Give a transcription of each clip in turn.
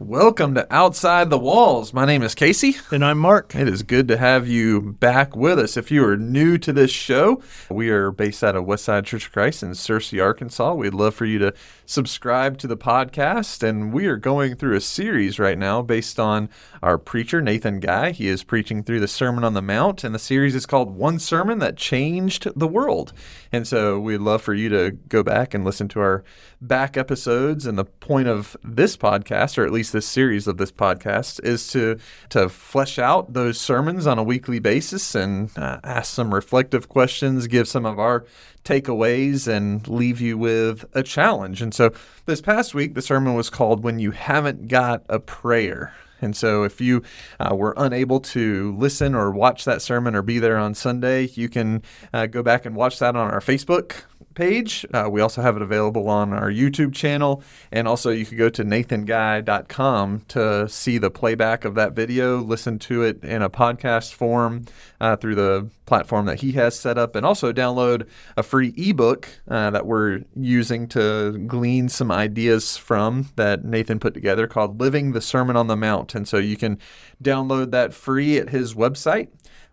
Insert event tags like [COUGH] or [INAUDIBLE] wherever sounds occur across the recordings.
Welcome to Outside the Walls. My name is Casey. And I'm Mark. It is good to have you back with us. If you are new to this show, we are based out of Westside Church of Christ in Searcy, Arkansas. We'd love for you to subscribe to the podcast. And we are going through a series right now based on our preacher, Nathan Guy. He is preaching through the Sermon on the Mount, and the series is called One Sermon That Changed the World. And so we'd love for you to go back and listen to our back episodes. And the point of this podcast, or at least this series of this podcast, is to to flesh out those sermons on a weekly basis and uh, ask some reflective questions, give some of our takeaways, and leave you with a challenge. And so this past week, the sermon was called "When You Haven't Got a Prayer." And so, if you uh, were unable to listen or watch that sermon or be there on Sunday, you can uh, go back and watch that on our Facebook page. Uh, we also have it available on our YouTube channel. And also, you could go to nathanguy.com to see the playback of that video, listen to it in a podcast form uh, through the platform that he has set up, and also download a free ebook uh, that we're using to glean some ideas from that Nathan put together called Living the Sermon on the Mount. And so, you can download that free at his website.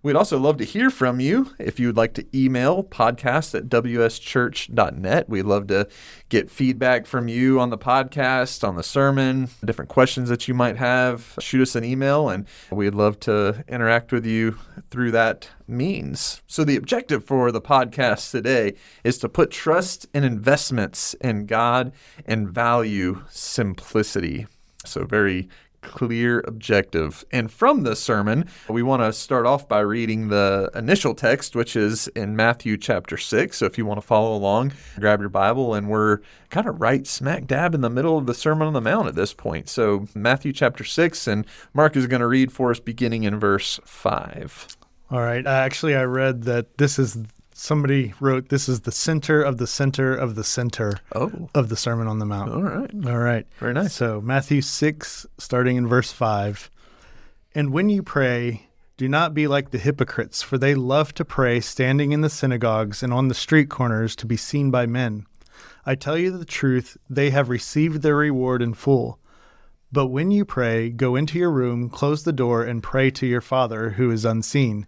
We'd also love to hear from you. If you would like to email podcast at wschurch.net, we'd love to get feedback from you on the podcast, on the sermon, different questions that you might have. Shoot us an email, and we'd love to interact with you through that means. So, the objective for the podcast today is to put trust and investments in God and value simplicity. So, very clear objective. And from this sermon, we want to start off by reading the initial text, which is in Matthew chapter 6. So if you want to follow along, grab your Bible, and we're kind of right smack dab in the middle of the Sermon on the Mount at this point. So Matthew chapter 6, and Mark is going to read for us beginning in verse 5. All right. Actually, I read that this is somebody wrote this is the center of the center of the center oh. of the Sermon on the Mount. All right. All right. Very nice. So, Matthew 6, starting in verse 5. And when you pray, do not be like the hypocrites, for they love to pray standing in the synagogues and on the street corners to be seen by men. I tell you the truth, they have received their reward in full. But when you pray, go into your room, close the door, and pray to your Father who is unseen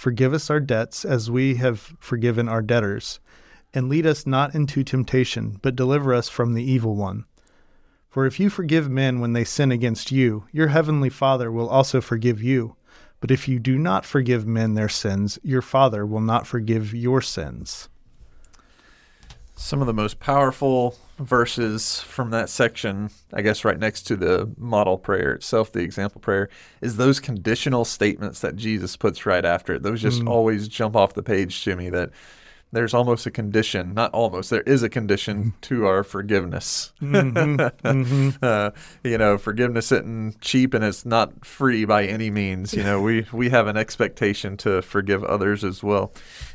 Forgive us our debts as we have forgiven our debtors. And lead us not into temptation, but deliver us from the evil one. For if you forgive men when they sin against you, your heavenly Father will also forgive you. But if you do not forgive men their sins, your Father will not forgive your sins. Some of the most powerful verses from that section, I guess right next to the model prayer itself, the example prayer, is those conditional statements that Jesus puts right after it. Those just mm. always jump off the page to me that there's almost a condition, not almost, there is a condition mm-hmm. to our forgiveness. Mm-hmm, mm-hmm. [LAUGHS] uh, you know, forgiveness isn't cheap and it's not free by any means. You know, we, we have an expectation to forgive others as well.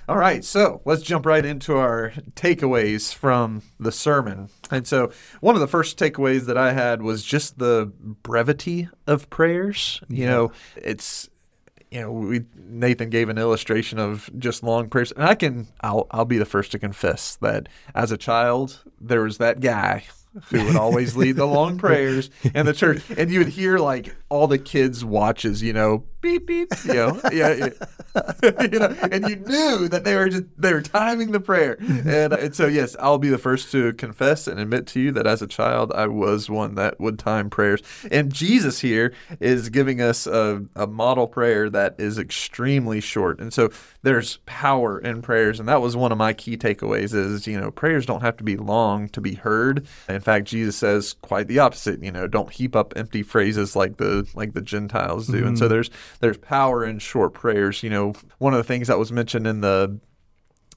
All right, so let's jump right into our takeaways from the sermon. And so, one of the first takeaways that I had was just the brevity of prayers. You yeah. know, it's you know, we Nathan gave an illustration of just long prayers, and I can I'll I'll be the first to confess that as a child there was that guy who would always lead the long [LAUGHS] prayers in the church, [LAUGHS] and you would hear like all the kids' watches, you know, beep beep, you know, yeah, yeah. [LAUGHS] you know, and you knew that they were just they were timing the prayer, and, uh, and so yes, I'll be the first to confess and admit to you that as a child I was one that would time prayers, and Jesus here is giving us a, a model prayer that is extremely short, and so there's power in prayers, and that was one of my key takeaways is you know prayers don't have to be long to be heard. In fact, Jesus says quite the opposite. You know, don't heap up empty phrases like the like the Gentiles do, mm-hmm. and so mm-hmm. there's there's power in short prayers. You know, one of the things that was mentioned in the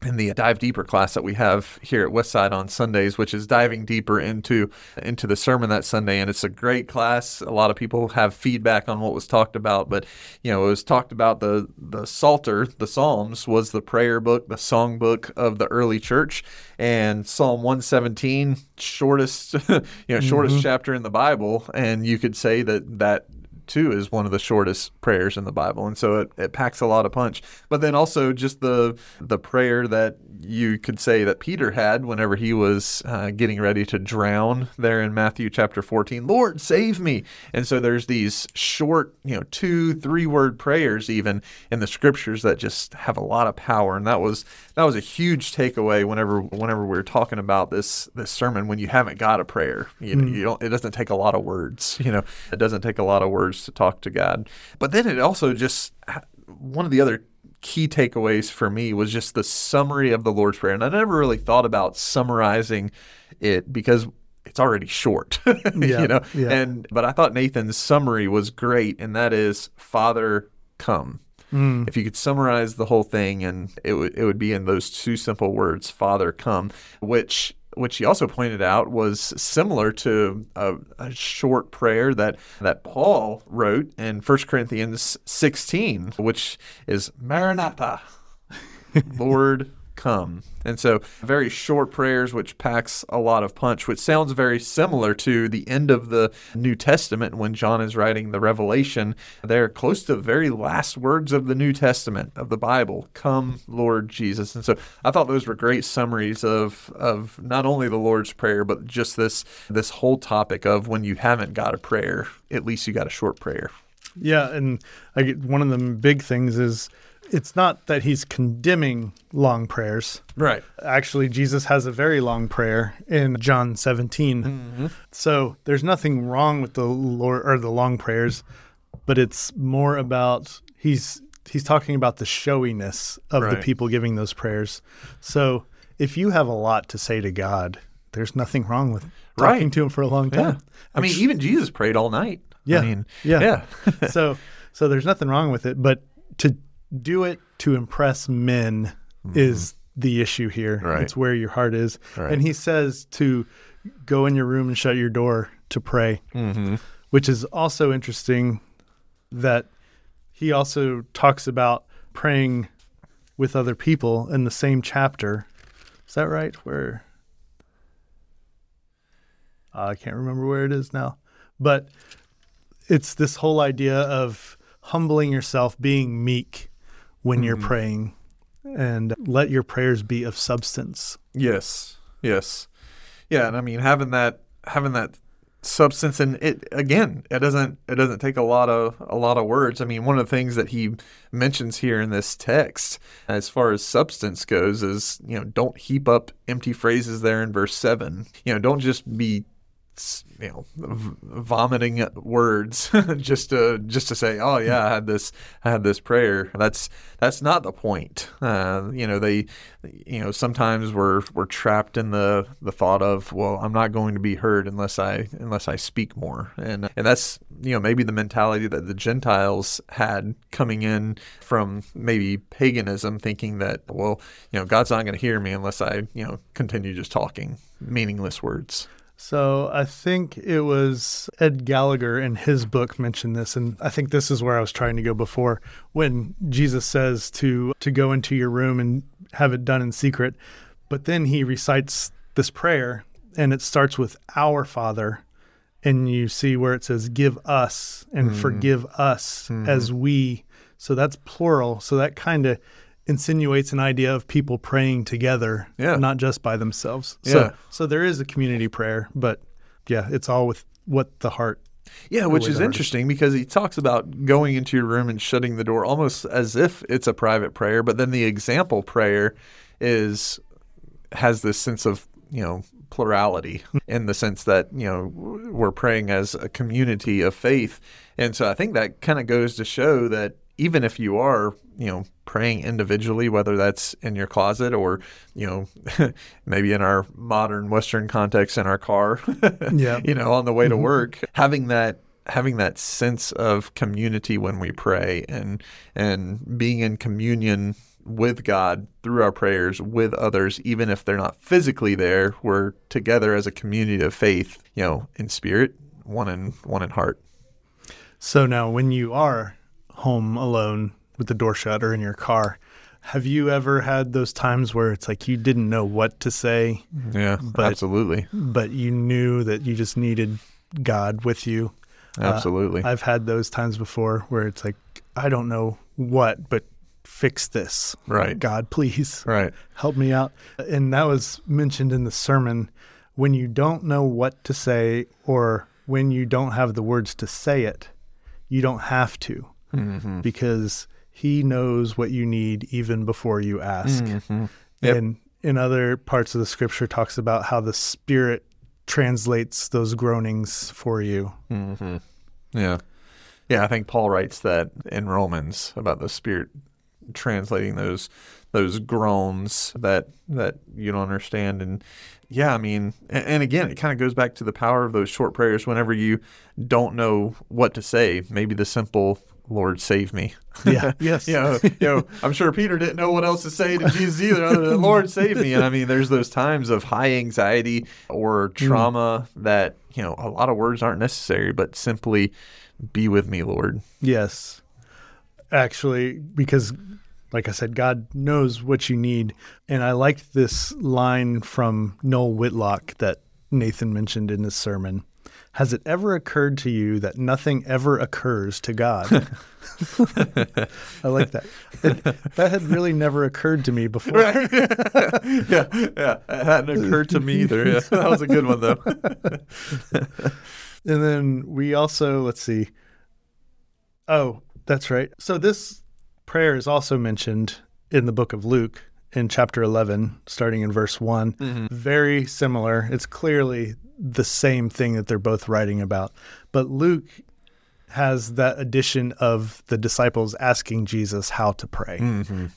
in the dive deeper class that we have here at Westside on Sundays, which is diving deeper into into the sermon that Sunday, and it's a great class. A lot of people have feedback on what was talked about, but you know, it was talked about the the Psalter, the Psalms was the prayer book, the song book of the early church, and Psalm 117, shortest [LAUGHS] you know shortest mm-hmm. chapter in the Bible, and you could say that that too is one of the shortest prayers in the Bible, and so it, it packs a lot of punch. But then also just the the prayer that you could say that Peter had whenever he was uh, getting ready to drown there in Matthew chapter 14, Lord, save me. And so there's these short, you know, two, three word prayers even in the scriptures that just have a lot of power. And that was that was a huge takeaway whenever whenever we were talking about this this sermon when you haven't got a prayer. You, mm. you don't it doesn't take a lot of words, you know. It doesn't take a lot of words to talk to God. But then it also just one of the other key takeaways for me was just the summary of the Lord's Prayer. And I never really thought about summarizing it because it's already short, [LAUGHS] yeah, you know. Yeah. And but I thought Nathan's summary was great, and that is Father, come. Mm. If you could summarize the whole thing, and it would it would be in those two simple words, Father, come, which which he also pointed out was similar to a, a, short prayer that, that Paul wrote in 1 Corinthians 16, which is Maranatha, [LAUGHS] Lord, come. And so, very short prayers, which packs a lot of punch, which sounds very similar to the end of the New Testament when John is writing the Revelation. They're close to the very last words of the New Testament of the Bible Come, Lord Jesus. And so, I thought those were great summaries of, of not only the Lord's Prayer, but just this, this whole topic of when you haven't got a prayer, at least you got a short prayer. Yeah. And I get, one of the big things is, it's not that he's condemning long prayers. Right. Actually, Jesus has a very long prayer in John 17. Mm-hmm. So there's nothing wrong with the Lord or the long prayers, but it's more about he's he's talking about the showiness of right. the people giving those prayers. So if you have a lot to say to God, there's nothing wrong with talking right. to him for a long time. Yeah. I mean, even Jesus prayed all night. Yeah. I mean, yeah. Yeah. [LAUGHS] so so there's nothing wrong with it, but to do it to impress men mm-hmm. is the issue here. Right. It's where your heart is. Right. And he says to go in your room and shut your door to pray, mm-hmm. which is also interesting that he also talks about praying with other people in the same chapter. Is that right? Where uh, I can't remember where it is now, but it's this whole idea of humbling yourself, being meek, when mm-hmm. you're praying and let your prayers be of substance. Yes. Yes. Yeah, and I mean having that having that substance and it again it doesn't it doesn't take a lot of a lot of words i mean one of the things that he mentions here in this text as far as substance goes is you know don't heap up empty phrases there in verse 7 you know don't just be you know vomiting words [LAUGHS] just to just to say oh yeah I had this I had this prayer. That's that's not the point. Uh, you know they you know sometimes we're we're trapped in the the thought of well I'm not going to be heard unless I unless I speak more. And and that's you know maybe the mentality that the Gentiles had coming in from maybe paganism thinking that well you know God's not going to hear me unless I you know continue just talking meaningless words so I think it was Ed Gallagher in his book mentioned this, and I think this is where I was trying to go before when Jesus says to to go into your room and have it done in secret, but then he recites this prayer, and it starts with "Our Father," and you see where it says "Give us" and mm. "Forgive us mm. as we." So that's plural. So that kind of insinuates an idea of people praying together, yeah. not just by themselves. Yeah. So, so there is a community prayer, but yeah, it's all with what the heart. Yeah, which is interesting because he talks about going into your room and shutting the door almost as if it's a private prayer, but then the example prayer is has this sense of, you know, plurality in the sense that, you know, we're praying as a community of faith. And so I think that kind of goes to show that even if you are, you know, praying individually, whether that's in your closet or, you know, [LAUGHS] maybe in our modern Western context in our car, [LAUGHS] yeah. you know, on the way to mm-hmm. work, having that having that sense of community when we pray and and being in communion with God through our prayers with others, even if they're not physically there. We're together as a community of faith, you know, in spirit, one in one in heart. So now, when you are home alone with the door shut or in your car, have you ever had those times where it's like you didn't know what to say, Yeah, But- absolutely, but you knew that you just needed God with you? Uh, absolutely. I've had those times before where it's like, I don't know what, but fix this. Right. God, please right. help me out. And that was mentioned in the sermon. When you don't know what to say or when you don't have the words to say it, you don't have to Mm-hmm. because he knows what you need even before you ask. Mm-hmm. Yep. And in other parts of the scripture talks about how the spirit translates those groanings for you. Mm-hmm. Yeah. Yeah, I think Paul writes that in Romans about the Spirit translating those those groans that that you don't understand and yeah i mean and, and again it kind of goes back to the power of those short prayers whenever you don't know what to say maybe the simple lord save me Yeah. [LAUGHS] yes. you know, you know, I'm sure Peter didn't know what else to say to Jesus either, other than "Lord, save me." And I mean, there's those times of high anxiety or mm. trauma that you know a lot of words aren't necessary, but simply "Be with me, Lord." Yes. Actually, because like I said, God knows what you need. And I liked this line from Noel Whitlock that Nathan mentioned in his sermon. Has it ever occurred to you that nothing ever occurs to God? [LAUGHS] [LAUGHS] I like that. It- that had really never occurred to me before. Right? [LAUGHS] yeah, yeah. It hadn't occurred to me either. Yeah, that was a good one though. And then we also, let's see. Oh, that's right. So this prayer is also mentioned in the book of Luke in chapter 11, starting in verse one Very similar. It's clearly the same thing that they're both writing about. But Luke has that addition of the disciples asking Jesus how to pray.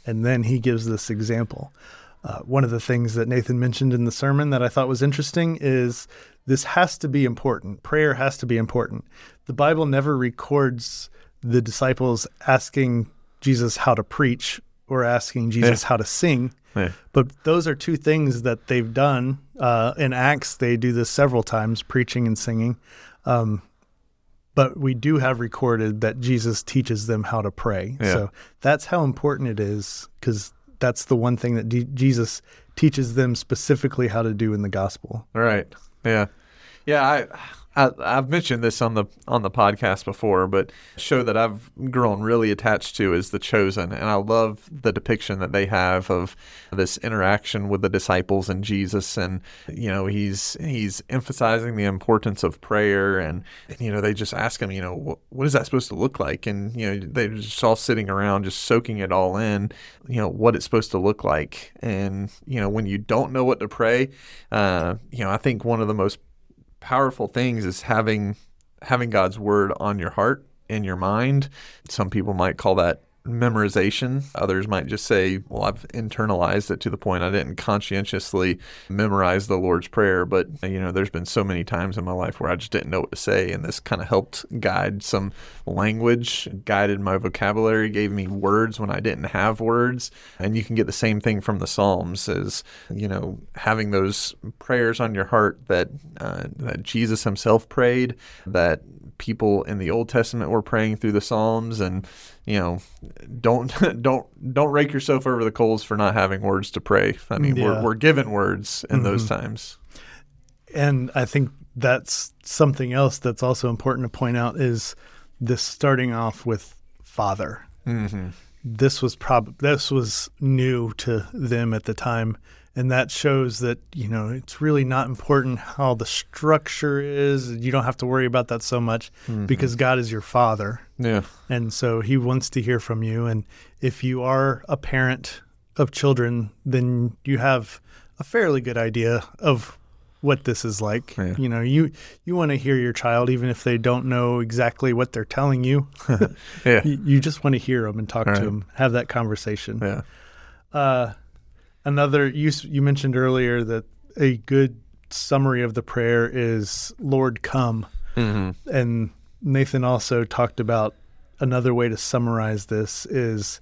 And then he gives this example. Uh, one of the things that Nathan mentioned in the sermon that I thought was interesting is this has to be important. Prayer has to be important. The Bible never records the disciples asking Jesus how to preach or asking Jesus how to sing. Yeah. But those are two things that they've done. Uh, in Acts, they do this several times, preaching and singing. Um, but we do have recorded that Jesus teaches them how to pray. Yeah. So that's how important it is because that's the one thing that D- Jesus teaches them specifically how to do in the gospel. Right. Yeah. Yeah. I, I I've mentioned this on the on the podcast before, but show that I've grown really attached to is The Chosen, and I love the depiction that they have of this interaction with the disciples and Jesus, and you know he's he's emphasizing the importance of prayer, and, and you know they just ask him, you know, what, what is that supposed to look like, and you know they're just all sitting around just soaking it all in, you know what it's supposed to look like, and you know when you don't know what to pray, uh, you know I think one of the most powerful things is having having God's word on your heart in your mind. Some people might call that memorization. Others might just say, well, I've internalized it to the point I didn't conscientiously memorize the Lord's Prayer. But, you know, there's been so many times in my life where I just didn't know what to say. And this kind of helped guide some language, guided my vocabulary, gave me words when I didn't have words. And you can get the same thing from the Psalms as, you know, having those prayers on your heart that, uh, that Jesus himself prayed, that people in the Old Testament were praying through the Psalms and you know don't [LAUGHS] don't don't rake yourself over the coals for not having words to pray. I mean Yeah. we're we're given words in those times. And I think that's something else that's also important to point out is this starting off with Father. Mm-hmm. This was prob this was new to them at the time, and that shows that you know it's really not important how the structure is. You don't have to worry about that so much because God is your Father. Yeah. And so he wants to hear from you. And if you are a parent of children, then you have a fairly good idea of what this is like. Yeah. You know, you you want to hear your child even if they don't know exactly what they're telling you. [LAUGHS] Yeah. [LAUGHS] you, you just want to hear them and talk to them, have that conversation. Yeah. Uh, another you you mentioned earlier that a good summary of the prayer is Lord come. Mm-hmm. And Nathan also talked about another way to summarize this is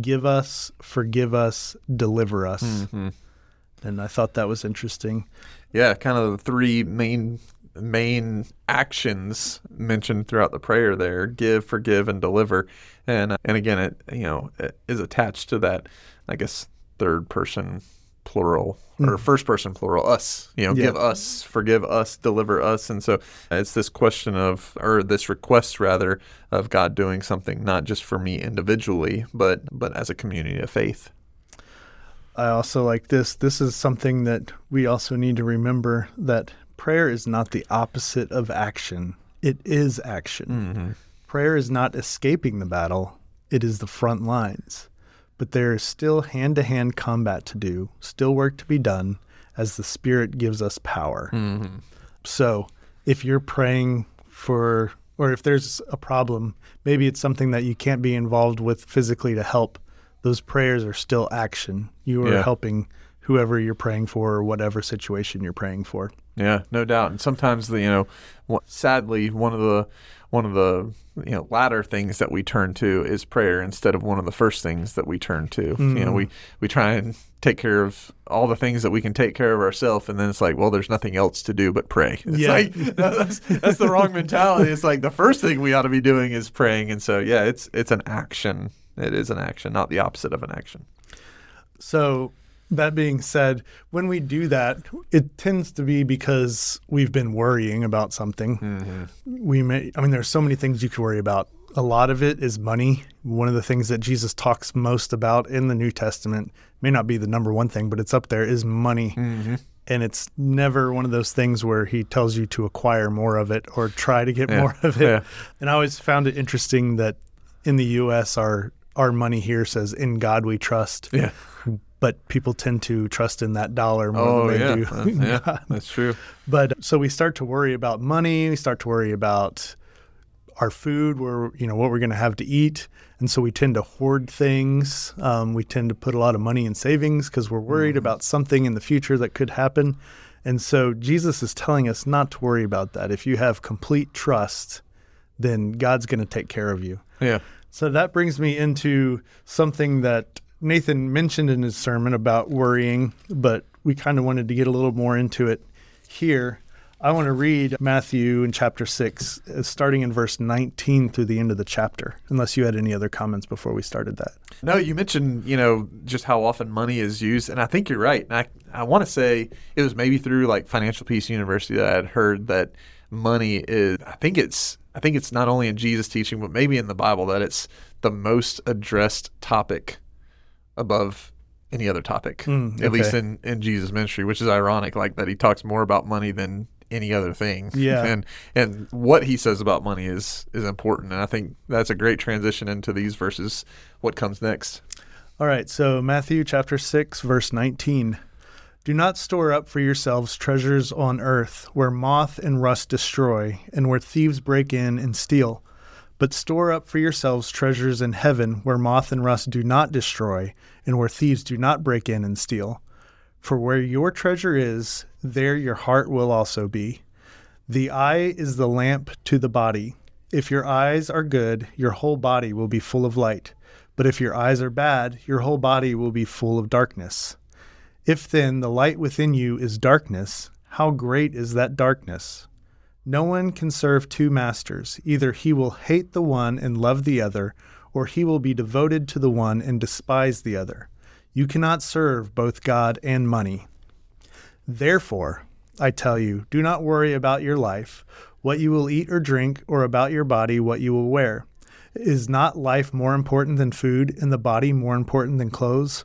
give us, forgive us, deliver us. Mm-hmm. And I thought that was interesting. Yeah, kind of the three main main actions mentioned throughout the prayer there: give, forgive, and deliver. And uh, and again, it you know it is attached to that, I guess, third person plural or mm. first person plural us you know Yeah. give us forgive us deliver us and so it's this question of or this request rather of god doing something not just for me individually but but as a community of faith I also like this. This is something that we also need to remember that prayer is not the opposite of action, it is action. Mm-hmm. Prayer is not escaping the battle, it is the front lines. But there is still hand to hand combat to do, still work to be done as the Spirit gives us power. Mm-hmm. So if you're praying for, or if there's a problem, maybe it's something that you can't be involved with physically to help, those prayers are still action. You are Yeah. helping whoever you're praying for or whatever situation you're praying for. Yeah, no doubt. And sometimes the you know, sadly, one of the one of the you know latter things that we turn to is prayer instead of one of the first things that we turn to. You know, mm. we we try and take care of all the things that we can take care of ourselves, and then it's like, well, there's nothing else to do but pray. It's Yeah. like [LAUGHS] that's, that's the wrong mentality. It's like the first thing we ought to be doing is praying, and so yeah, it's it's an action. It is an action, not the opposite of an action. So, that being said, when we do that, it tends to be because we've been worrying about something. Mm-hmm. We may, I mean, there's so many things you could worry about. A lot of it is money. One of the things that Jesus talks most about in the New Testament may not be the number one thing, but it's up there is money. Mm-hmm. And it's never one of those things where he tells you to acquire more of it or try to get Yeah. more of it. Yeah. And I always found it interesting that in the US our our money here says in God we trust Yeah. But people tend to trust in that dollar more Oh than they yeah. do. Uh, [LAUGHS] yeah. That's true. But so we start to worry about money. We start to worry about our food, where you know what we're going to have to eat, and so we tend to hoard things. Um, we tend to put a lot of money in savings because we're worried about something in the future that could happen. And so Jesus is telling us not to worry about that. If you have complete trust, then God's going to take care of you. Yeah. So that brings me into something that Nathan mentioned in his sermon about worrying, but we kind of wanted to get a little more into it here. I want to read Matthew in chapter 6, uh, starting in verse 19 through the end of the chapter, unless you had any other comments before we started that. No, you mentioned, you know, just how often money is used, and I think you're right. And I, I want to say it was maybe through like Financial Peace University that I had heard that money is. I think it's. I think it's not only in Jesus' teaching, but maybe in the Bible that it's the most addressed topic above any other topic, Mm, at least in in Jesus' ministry, which is ironic, like that he talks more about money than any other thing. [LAUGHS] Yeah. and and what he says about money is is important, and I think that's a great transition into these verses. What comes next? All right, so Matthew chapter 6, verse 19. Do not store up for yourselves treasures on earth, where moth and rust destroy, and where thieves break in and steal. But store up for yourselves treasures in heaven, where moth and rust do not destroy, and where thieves do not break in and steal. For where your treasure is, there your heart will also be. The eye is the lamp to the body. If your eyes are good, your whole body will be full of light. But if your eyes are bad, your whole body will be full of darkness. If then the light within you is darkness, how great is that darkness? No one can serve two masters. Either he will hate the one and love the other, or he will be devoted to the one and despise the other. You cannot serve both God and money. Therefore, I tell you, do not worry about your life, what you will eat or drink, or about your body, what you will wear. Is not life more important than food, and the body more important than clothes?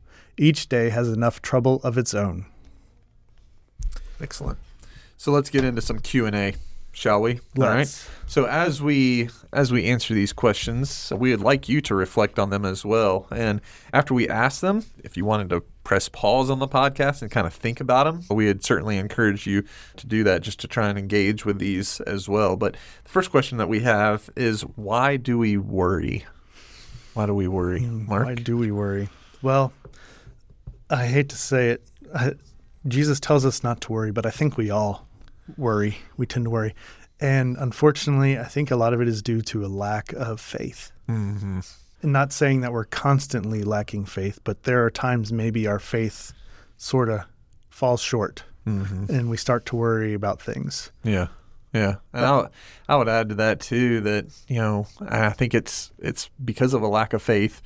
Each day has enough trouble of its own. Excellent. So let's get into some Q and A, shall we? All right. Let's. So as we as we answer these questions, we would like you to reflect on them as well. And after we ask them, if you wanted to press pause on the podcast and kind of think about them, we would certainly encourage you to do that just to try and engage with these as well. But the first question that we have is why do we worry? Why do we worry, hmm, Mark? Why do we worry? Well, I hate to say it. I, Jesus tells us not to worry, but I think we all worry. We tend to worry. And unfortunately, I think a lot of it is due to a lack of faith. Mm-hmm. And not saying that we're constantly lacking faith, but there are times maybe our faith sort of falls short Mm-hmm. and we start to worry about things. Yeah, yeah, and I, would- I would add to that too that you know I think it's it's because of a lack of faith,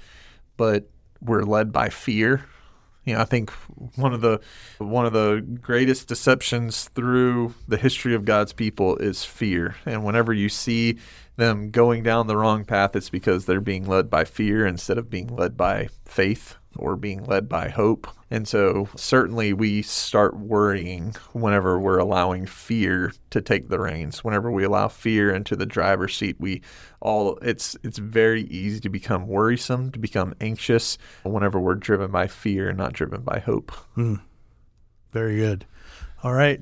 but we're led by fear. You know, I think one of the one of the greatest deceptions through the history of God's people is fear, and whenever you see them going down the wrong path, it's because they're being led by fear instead of being led by faith or being led by hope. And so, certainly, we start worrying whenever we're allowing fear to take the reins. Whenever we allow fear into the driver's seat, we all it's it's very easy to become worrisome, to become anxious whenever we're driven by fear and not driven by hope. Hmm. Very good. All right.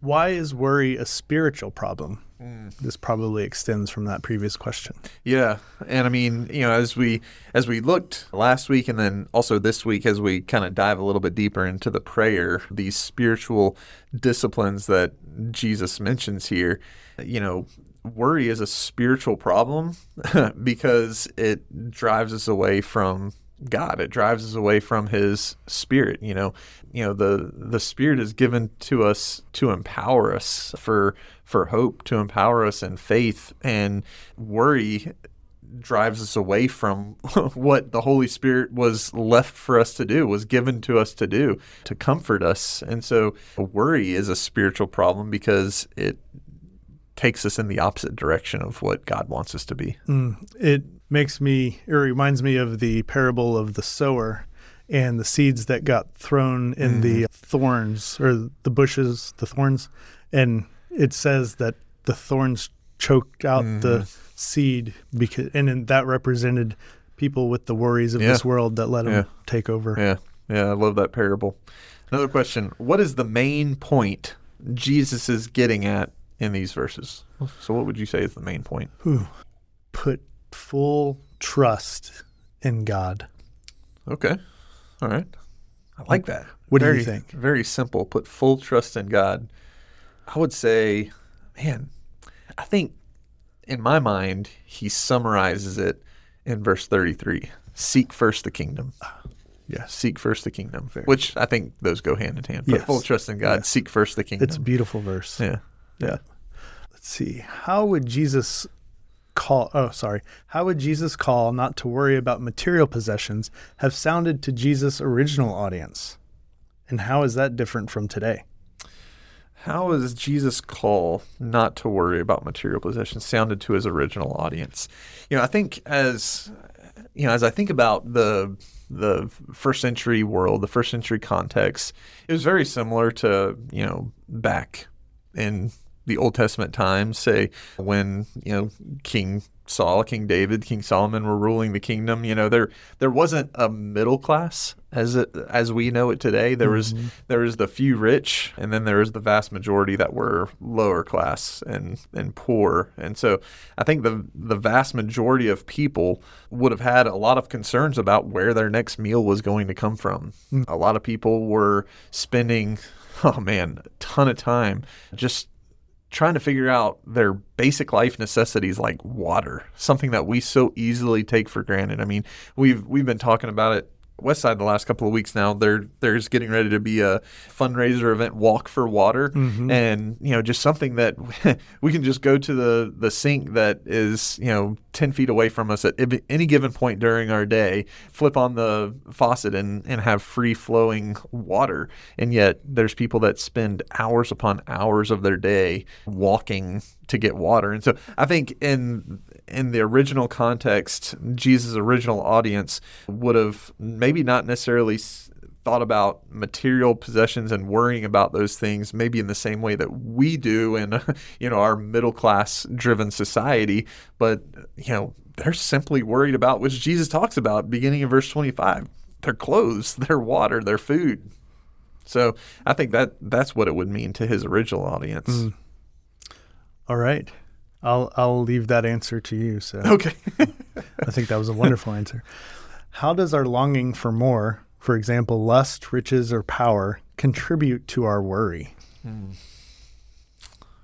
Why is worry a spiritual problem? Mm. This probably extends from that previous question. Yeah, and I mean, you know, as we as we looked last week, and then also this week, as we kind of dive a little bit deeper into the prayer, these spiritual disciplines that Jesus mentions here, you know, worry is a spiritual problem [LAUGHS] because it drives us away from God. It drives us away from His Spirit. You know, you know the the Spirit is given to us to empower us for for hope, to empower us in faith, and worry drives us away from [LAUGHS] what the Holy Spirit was left for us to do, was given to us to do, to comfort us. And so, worry is a spiritual problem because it takes us in the opposite direction of what God wants us to be. Mm, it makes me, it reminds me of the parable of the sower and the seeds that got thrown in the mm-hmm. thorns or the bushes, the thorns. And it says that the thorns choked out the mm-hmm. seed because, and that represented people with the worries of Yeah. this world that let them Yeah. take over. Yeah, yeah, I love that parable. Another question: What is the main point Jesus is getting at in these verses? So, what would you say is the main point? Put full trust in God. Okay, all right, I like that. What do you think? Very simple. Put full trust in God. I would say, man, I think in my mind he summarizes it in verse thirty-three: "Seek first the kingdom." Ah. Yeah. Seek first the kingdom, which I think those go hand in hand. Put Yes. full trust in God. Yes. Seek first the kingdom. It's a beautiful verse. Yeah. Yeah. Let's see. How would Jesus call? Oh, sorry. How would Jesus' call not to worry about material possessions have sounded to Jesus' original audience? And how is that different from today? How is Jesus' call not to worry about material possessions sounded to his original audience? You know, I think as you know, as I think about the the first century world, the first century context, it was very similar to, you know, back in the Old Testament times, say when, you know, King Saul, King David, King Solomon were ruling the kingdom, you know, there there wasn't a middle class as it, as we know it today. There was mm-hmm. there was the few rich and then there was the vast majority that were lower class and and poor. And so I think the the vast majority of people would have had a lot of concerns about where their next meal was going to come from. Mm. A lot of people were spending oh man, a ton of time just trying to figure out their basic life necessities like water, something that we so easily take for granted. I mean, we've we've been talking about it Westside the last couple of weeks now. There, there's getting ready to be a fundraiser event, Walk for Water, Mm-hmm. and you know, just something that [LAUGHS] we can just go to the the sink that is you know ten feet away from us at any given point during our day, flip on the faucet and and have free flowing water. And yet, there's people that spend hours upon hours of their day walking to get water. And so, I think in in the original context, Jesus' original audience would have maybe not necessarily thought about material possessions and worrying about those things maybe in the same way that we do in [LAUGHS] you know our middle class driven society. But you know they're simply worried about which Jesus talks about beginning in verse 25 their clothes [LAUGHS] their water their food. So I think that that's what it would mean to his original audience. Mm. All right. I'll I'll leave that answer to you. So okay [LAUGHS] I think that was a wonderful answer. How does our longing for more, for example, lust, riches, or power, contribute to our worry?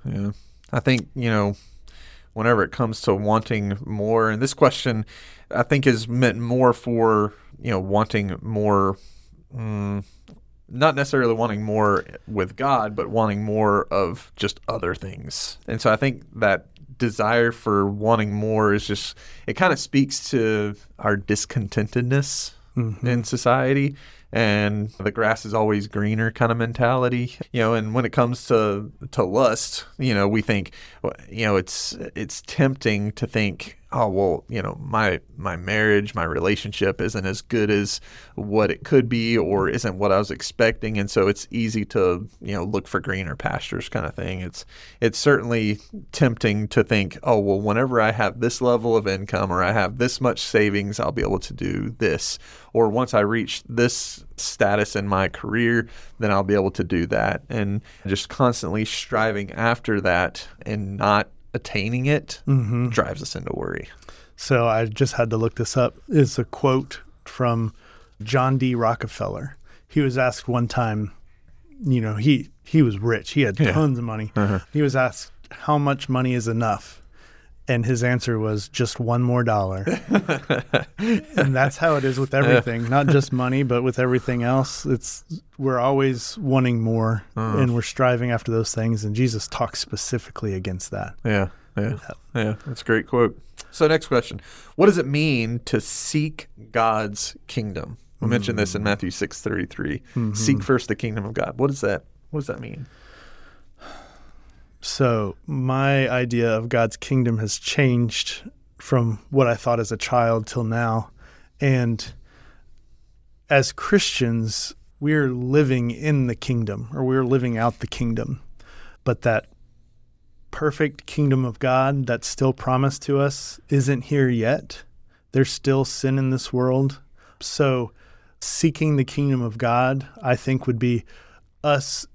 Yeah. I think, you know, whenever it comes to wanting more, and this question I think is meant more for, you know, wanting more, mm, not necessarily wanting more with God, but wanting more of just other things. And so I think that desire for wanting more is just, it kind of speaks to our discontentedness mm-hmm. in society and the grass is always greener kind of mentality. You know and when it comes to to lust you know we think you know it's it's tempting to think oh well you know my my marriage my relationship isn't as good as what it could be or isn't what I was expecting. And so it's easy to you know look for greener pastures kind of thing. It's it's certainly tempting to think oh well whenever I have this level of income or I have this much savings I'll be able to do this. Or once I reach this status in my career then I'll be able to do that. And just constantly striving after that and not attaining it mm-hmm. drives us into worry. So I just had to look this up. It's a quote from John D. Rockefeller. He was asked one time, you know, he he was rich. He had Yeah. tons of money. Uh-huh. He was asked how much money is enough. And his answer was just one more dollar. [LAUGHS] and that's how it is with everything, not [LAUGHS] just money, but with everything else. It's we're always wanting more hmm. and we're striving after those things and Jesus talks specifically against that. Yeah, yeah, yeah. That's a great quote. So, next question: What does it mean to seek God's kingdom? We mentioned this in hmm. Matthew six thirty three. Hmm. Seek first the kingdom of God. What does that? What does that mean? So, my idea of God's kingdom has changed from what I thought as a child till now. And as Christians, we're living in the kingdom or we're living out the kingdom. But that perfect kingdom of God that's still promised to us isn't here yet. There's still sin in this world. So, seeking the kingdom of God, I think, would be us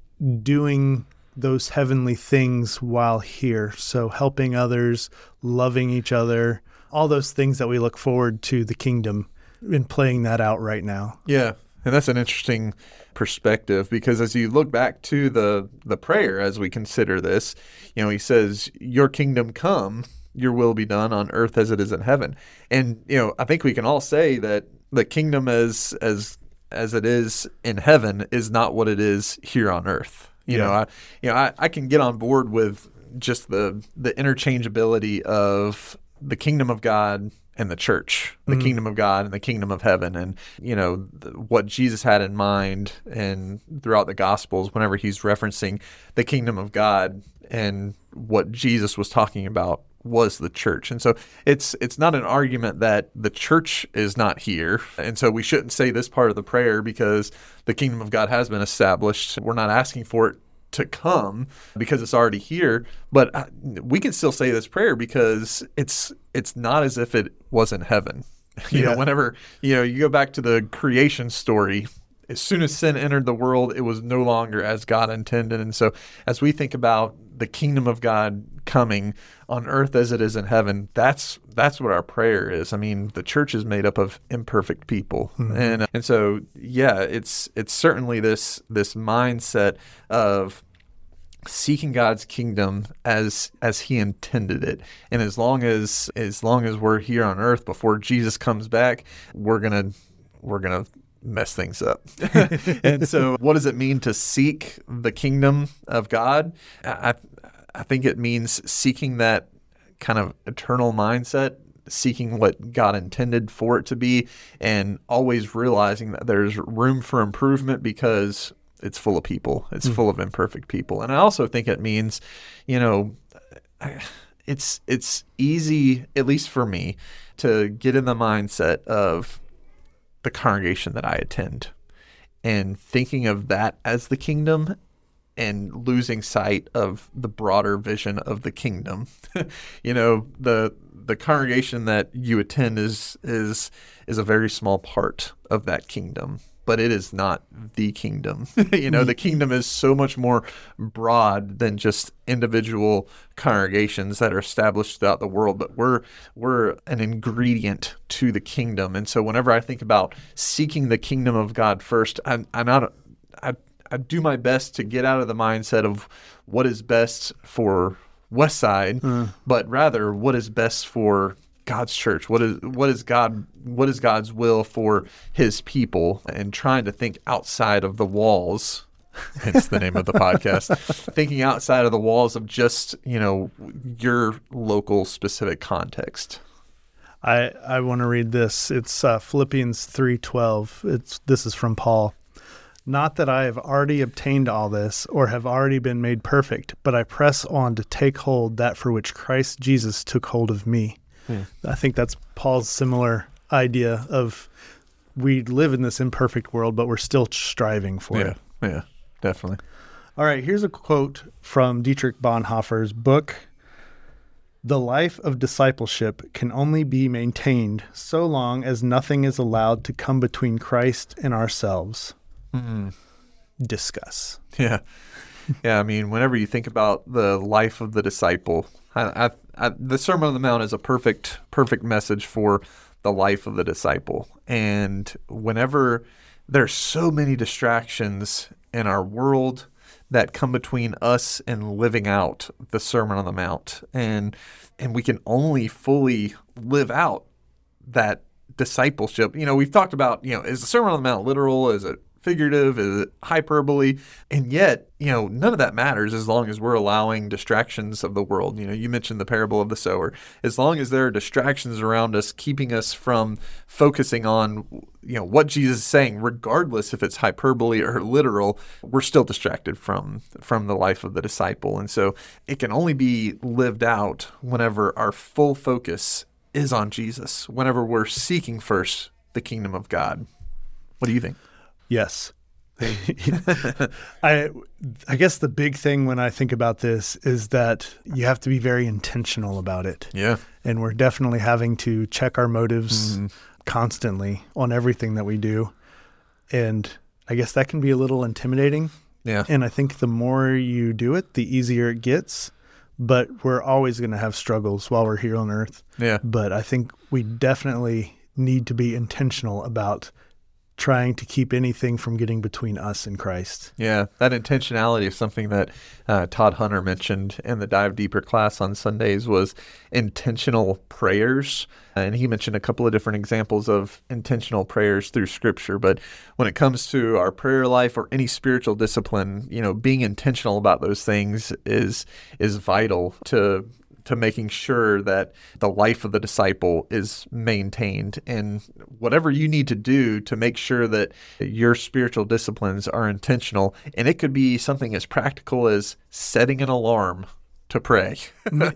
doing those heavenly things while here. So, helping others, loving each other, all those things that we look forward to the kingdom and playing that out right now. Yeah, and that's an interesting perspective because as you look back to the the prayer as we consider this, you know, he says, "Your kingdom come, your will be done on earth as it is in heaven." And you know, I think we can all say that the kingdom as as as it is in heaven is not what it is here on earth. You know, I you know, I, I can get on board with just the the interchangeability of the kingdom of God and the church, the mm-hmm. kingdom of God and the kingdom of heaven, and you know th- what Jesus had in mind, and throughout the Gospels, whenever he's referencing the kingdom of God and what Jesus was talking about was the church. And so it's it's not an argument that the church is not here. And so we shouldn't say this part of the prayer because the kingdom of God has been established. We're not asking for it to come because it's already here, but we can still say this prayer because it's it's not as if it was in heaven. [LAUGHS] You know, whenever you know you go back to the creation story, as soon as sin entered the world, it was no longer as God intended. And so, as we think about the kingdom of God coming on earth as it is in heaven, that's that's what our prayer is. I mean, the church is made up of imperfect people, mm-hmm. and uh, and so yeah, it's it's certainly this this mindset of seeking God's kingdom as as he intended it. And as long as as long as we're here on earth before Jesus comes back, we're going to we're going to mess things up. [LAUGHS] [LAUGHS] and so, what does it mean to seek the kingdom of God? I, I think it means seeking that kind of eternal mindset, seeking what God intended for it to be, and always realizing that there's room for improvement because it's full of people, it's mm. full of imperfect people. And I also think it means, you know, it's it's easy, at least for me, to get in the mindset of the congregation that I attend and thinking of that as the kingdom and losing sight of the broader vision of the kingdom. [LAUGHS] you know, the the congregation that you attend is is is a very small part of that kingdom but it is not the kingdom. [LAUGHS] you know, the kingdom is so much more broad than just individual congregations that are established throughout the world, but we're we're an ingredient to the kingdom. And so whenever I think about seeking the kingdom of God first, I'm, I'm not I, I do my best to get out of the mindset of what is best for West Side, mm. but rather what is best for God's church? What is what is God what is God's will for his people? And trying to think outside of the walls [LAUGHS] hence the name of the podcast [LAUGHS] thinking outside of the walls of just you know your local specific context. I i want to read this. It's uh, philippians 3.12 it's this is from paul. Not that i have already obtained all this or have already been made perfect but i press on to take hold that for which christ jesus took hold of me Hmm. I think that's Paul's similar idea of we live in this imperfect world, but we're still striving for yeah, it. Yeah, definitely. All right, here's a quote from Dietrich Bonhoeffer's book. The life of discipleship can only be maintained so long as nothing is allowed to come between Christ and ourselves. Mm-hmm. Discuss. Yeah. Yeah. I mean, whenever you think about the life of the disciple, I, I, I, the Sermon on the Mount is a perfect, perfect message for the life of the disciple. And whenever there's so many distractions in our world that come between us and living out the Sermon on the Mount, and and we can only fully live out that discipleship. You know, we've talked about, you know, is the Sermon on the Mount literal? Is it figurative? Is it hyperbole? And yet, you know, none of that matters as long as we're allowing distractions of the world. You know, you mentioned the parable of the sower. As long as there are distractions around us keeping us from focusing on, you know, what Jesus is saying, regardless if it's hyperbole or literal, we're still distracted from from the life of the disciple. And so it can only be lived out whenever our full focus is on Jesus, whenever we're seeking first the kingdom of God. What do you think? Yes. I I guess the big thing when I think about this is that you have to be very intentional about it. Yeah. And we're definitely having to check our motives mm-hmm. constantly on everything that we do. And I guess that can be a little intimidating. Yeah. And I think the more you do it, the easier it gets. But we're always going to have struggles while we're here on earth. Yeah. But I think we definitely need to be intentional about trying to keep anything from getting between us and Christ. Yeah, that intentionality is something that uh, Todd Hunter mentioned in the Dive Deeper class on Sundays was intentional prayers. And he mentioned a couple of different examples of intentional prayers through Scripture. But when it comes to our prayer life or any spiritual discipline, you know, being intentional about those things is is vital to to making sure that the life of the disciple is maintained and whatever you need to do to make sure that your spiritual disciplines are intentional. And it could be something as practical as setting an alarm to pray.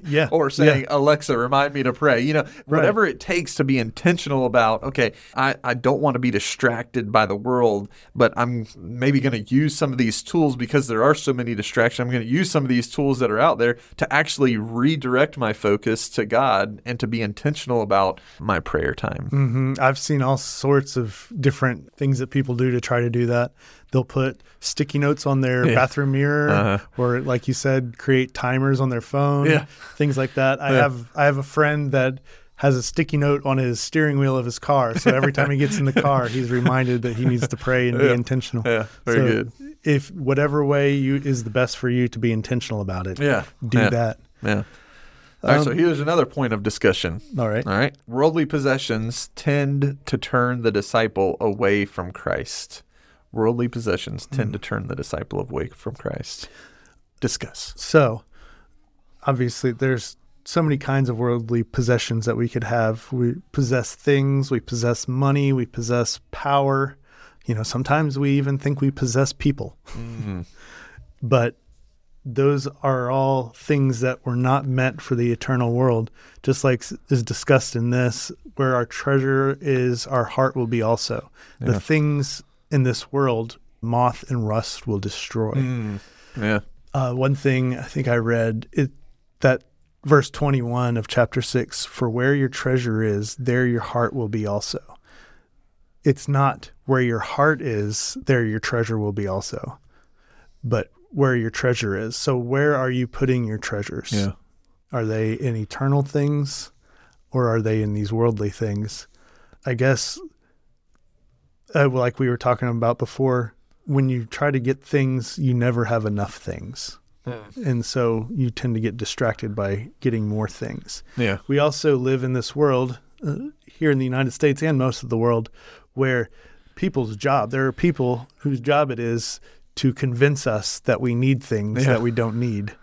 yeah. [LAUGHS] or saying, yeah. Alexa, remind me to pray. You know, right. whatever it takes to be intentional about, okay, I, I don't want to be distracted by the world, but I'm maybe going to use some of these tools because there are so many distractions. I'm going to use some of these tools that are out there to actually redirect my focus to God and to be intentional about my prayer time. Mm-hmm. I've seen all sorts of different things that people do to try to do that. They'll put sticky notes on their yeah. bathroom mirror, uh-huh. or like you said, create timers on their phone, yeah. things like that. I yeah. have I have a friend that has a sticky note on his steering wheel of his car, so every time he gets in the [LAUGHS] car, he's reminded that he needs to pray and be intentional. Yeah, very so good. If whatever way you is the best for you to be intentional about it, yeah, do that. Yeah. All right, Um, so here's another point of discussion. All right. All right. Worldly possessions tend to turn the disciple away from Christ. Worldly possessions tend mm-hmm. to turn the disciple away from Christ. Discuss. So, obviously, there's so many kinds of worldly possessions that we could have. We possess things, we possess money, we possess power. You know, sometimes we even think we possess people. Mm-hmm. [LAUGHS] But those are all things that were not meant for the eternal world. Just like is discussed in this, where our treasure is, our heart will be also. Yeah. The things in this world, moth and rust will destroy. Mm. Yeah. Uh, one thing I think I read it that verse 21 of chapter 6 for where your treasure is there your heart will be also it's not where your heart is there your treasure will be also but where your treasure is so where are you putting your treasures Yeah. are they in eternal things or are they in these worldly things i guess uh, like we were talking about before when you try to get things you never have enough things and so you tend to get distracted by getting more things. Yeah. We also live in this world uh, here in the United States and most of the world where people's job, there are people whose job it is to convince us that we need things Yeah. that we don't need.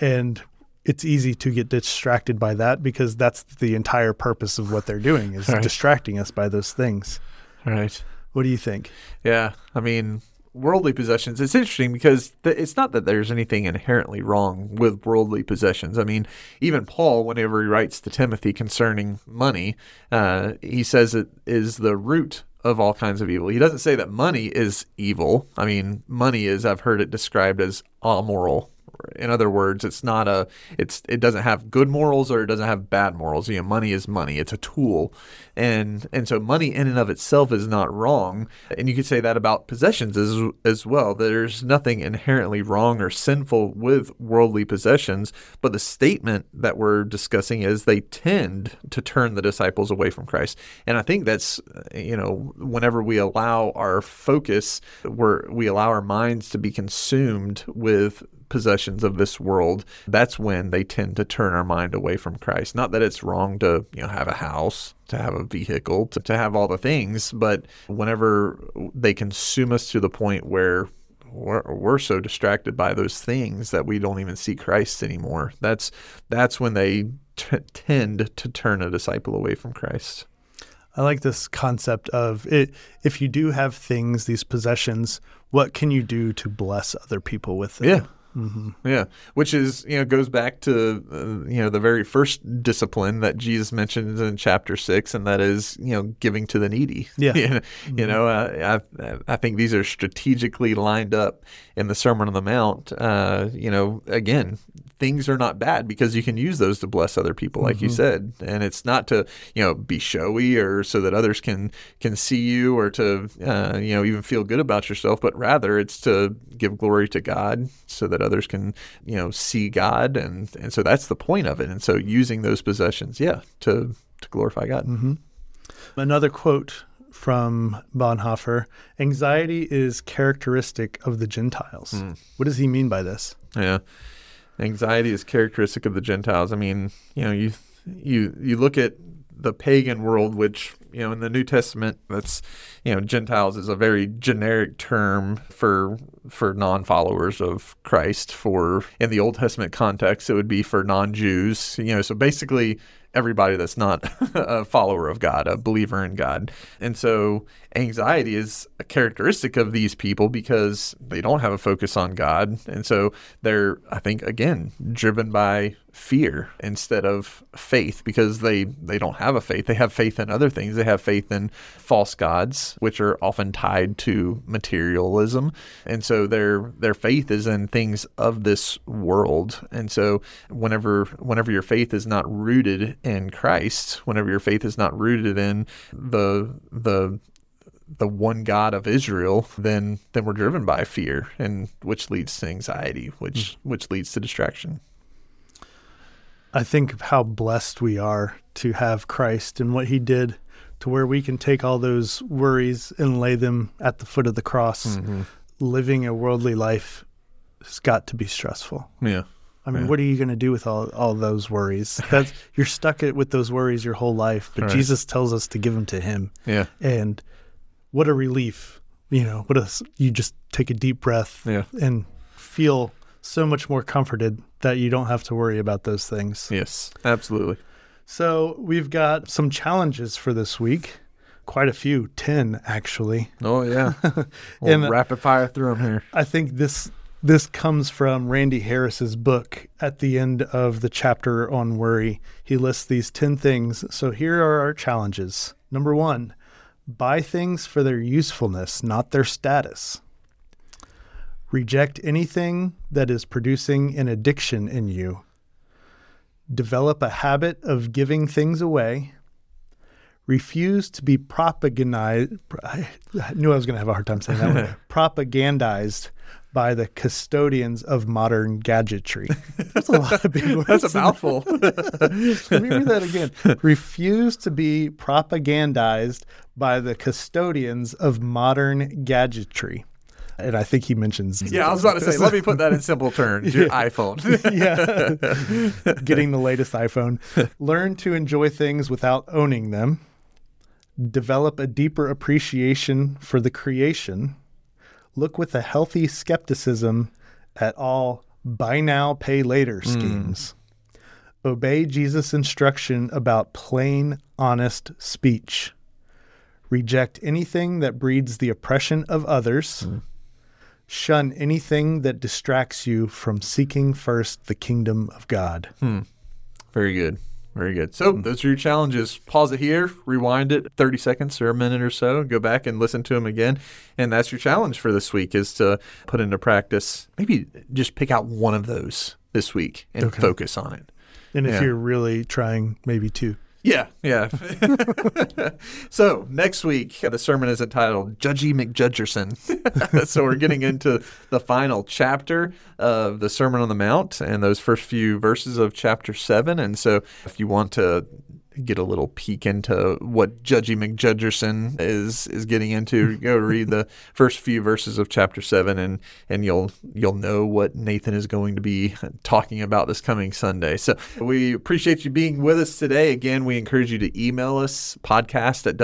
And it's easy to get distracted by that because that's the entire purpose of what they're doing is Right. distracting us by those things. Right. What do you think? Yeah. I mean, worldly possessions, it's interesting because th- it's not that there's anything inherently wrong with worldly possessions. I mean, even Paul, whenever he writes to Timothy concerning money, uh, he says it is the root of all kinds of evil. He doesn't say that money is evil. I mean, money is, I've heard it described as amoral. In other words, it's not a it's it doesn't have good morals or it doesn't have bad morals. You know, money is money. It's a tool. And and so money in and of itself is not wrong. And you could say that about possessions as as well. There's nothing inherently wrong or sinful with worldly possessions, but the statement that we're discussing is they tend to turn the disciples away from Christ. And I think that's you know, whenever we allow our focus where we allow our minds to be consumed with possessions of this world, that's when they tend to turn our mind away from Christ. Not that it's wrong to, you know, have a house, to have a vehicle, to, to have all the things, but whenever they consume us to the point where we're, we're so distracted by those things that we don't even see Christ anymore. That's that's when they t- tend to turn a disciple away from Christ. I like this concept of it. If you do have things, these possessions, what can you do to bless other people with them? Yeah. Hmm Yeah, which is you know goes back to uh, you know the very first discipline that Jesus mentions in chapter six, and that is you know giving to the needy. [LAUGHS] Yeah. you know, you know uh, I I think these are strategically lined up in the Sermon on the Mount. Uh, you know, again, things are not bad because you can use those to bless other people, like you said, and it's not to you know be showy or so that others can can see you or to uh, you know even feel good about yourself, but rather it's to give glory to God so that others can you know see God, and and so that's the point of it. And so using those possessions, yeah, to to glorify God. hmm Another quote from Bonhoeffer Anxiety is characteristic of the Gentiles. Hmm. What does he mean by this? Yeah. Anxiety is characteristic of the Gentiles. I mean, you know, you you you look at the pagan world, which you know in the New Testament, that's you know Gentiles is a very generic term for for non-followers of Christ. For in the Old Testament context, it would be for non-Jews. You know, so basically everybody that's not [LAUGHS] a follower of God, a believer in God. And so anxiety is a characteristic of these people because they don't have a focus on God. And so they're, I think, again, driven by fear instead of faith because they, they don't have a faith. They have faith in other things. They have faith in false gods, which are often tied to materialism. And so their their faith is in things of this world. And so whenever whenever your faith is not rooted in Christ, whenever your faith is not rooted in the the the one God of Israel, then then we're driven by fear, and which leads to anxiety, which which leads to distraction. I think of how blessed we are to have Christ and what he did to where we can take all those worries and lay them at the foot of the cross. Mm-hmm. Living a worldly life has got to be stressful. Yeah, I mean, Yeah. what are you going to do with all, all those worries? [LAUGHS] That's you're stuck with those worries your whole life. But Right. Jesus tells us to give them to Him, Yeah. and what a relief! You know, what a you just take a deep breath Yeah. and feel so much more comforted that you don't have to worry about those things. Yes. Absolutely. So we've got some challenges for this week. Quite a few, ten actually. Oh yeah. [LAUGHS] We'll And, rapid fire through them here. I think this this comes from Randy Harris's book at the end of the chapter on worry. He lists these 10 things. So here are our challenges. Number 1, buy things for their usefulness, not their status. Reject anything that is producing an addiction in you. Develop a habit of giving things away. Refuse to be propagandized. [LAUGHS] I knew I was going to have a hard time saying that one. [LAUGHS] Propagandized by the custodians of modern gadgetry. That's a lot of big [LAUGHS] words. That's a mouthful. [LAUGHS] Let me read that again. Refuse to be propagandized by the custodians of modern gadgetry. And I think he mentions. yeah, I was about to say, let me put that in simple terms. Your [LAUGHS] iPhone. yeah. Getting the latest iPhone. Learn to enjoy things without owning them. Develop a deeper appreciation for the creation. Look with a healthy skepticism at all buy now, pay later hmm. schemes. Obey Jesus' instruction about plain, honest speech. Reject anything that breeds the oppression of others. Hmm. Shun anything that distracts you from seeking first the kingdom of God. Hmm. Very good. Very good. So those are your challenges. Pause it here, rewind it 30 seconds or a minute or so, go back and listen to them again. And that's your challenge for this week is to put into practice. Maybe just pick out one of those this week and Okay. focus on it. And if Yeah. you're really trying, maybe two. Yeah, yeah. [LAUGHS] so next week, the sermon is entitled Judgy McJudgerson. [LAUGHS] so we're getting into the final chapter of the Sermon on the Mount and those first few verses of chapter seven. And so if you want to get a little peek into what Judgy McJudgerson is is getting into, [LAUGHS] go read the first few verses of chapter seven and and you'll you'll know what Nathan is going to be talking about this coming Sunday. So we appreciate you being with us today. Again, we encourage you to email us podcast at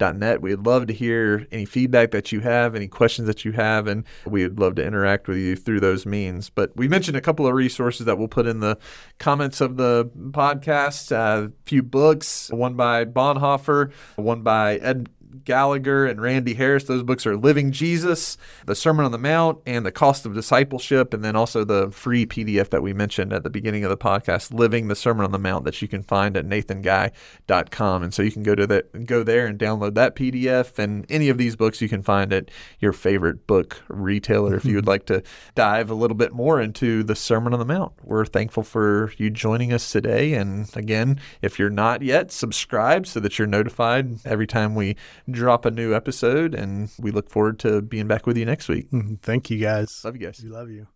wschurch.net. We'd love to hear any feedback that you have, any questions that you have, and we'd love to interact with you through those means. But we mentioned a couple of resources that we'll put in the comments of the podcast. A few books, one by Bonhoeffer, one by Ed Gallagher and Randy Harris. Those books are Living Jesus, The Sermon on the Mount, and The Cost of Discipleship, and then also the free PDF that we mentioned at the beginning of the podcast, Living the Sermon on the Mount, that you can find at nathanguy.com. And so you can go to that, go there and download that PDF. And any of these books you can find at your favorite book retailer if you would [LAUGHS] like to dive a little bit more into the Sermon on the Mount. We're thankful for you joining us today. And again, if you're not yet, subscribe so that you're notified every time we drop a new episode. And we look forward to being back with you next week. [LAUGHS] Thank you guys. Love you guys. We love you.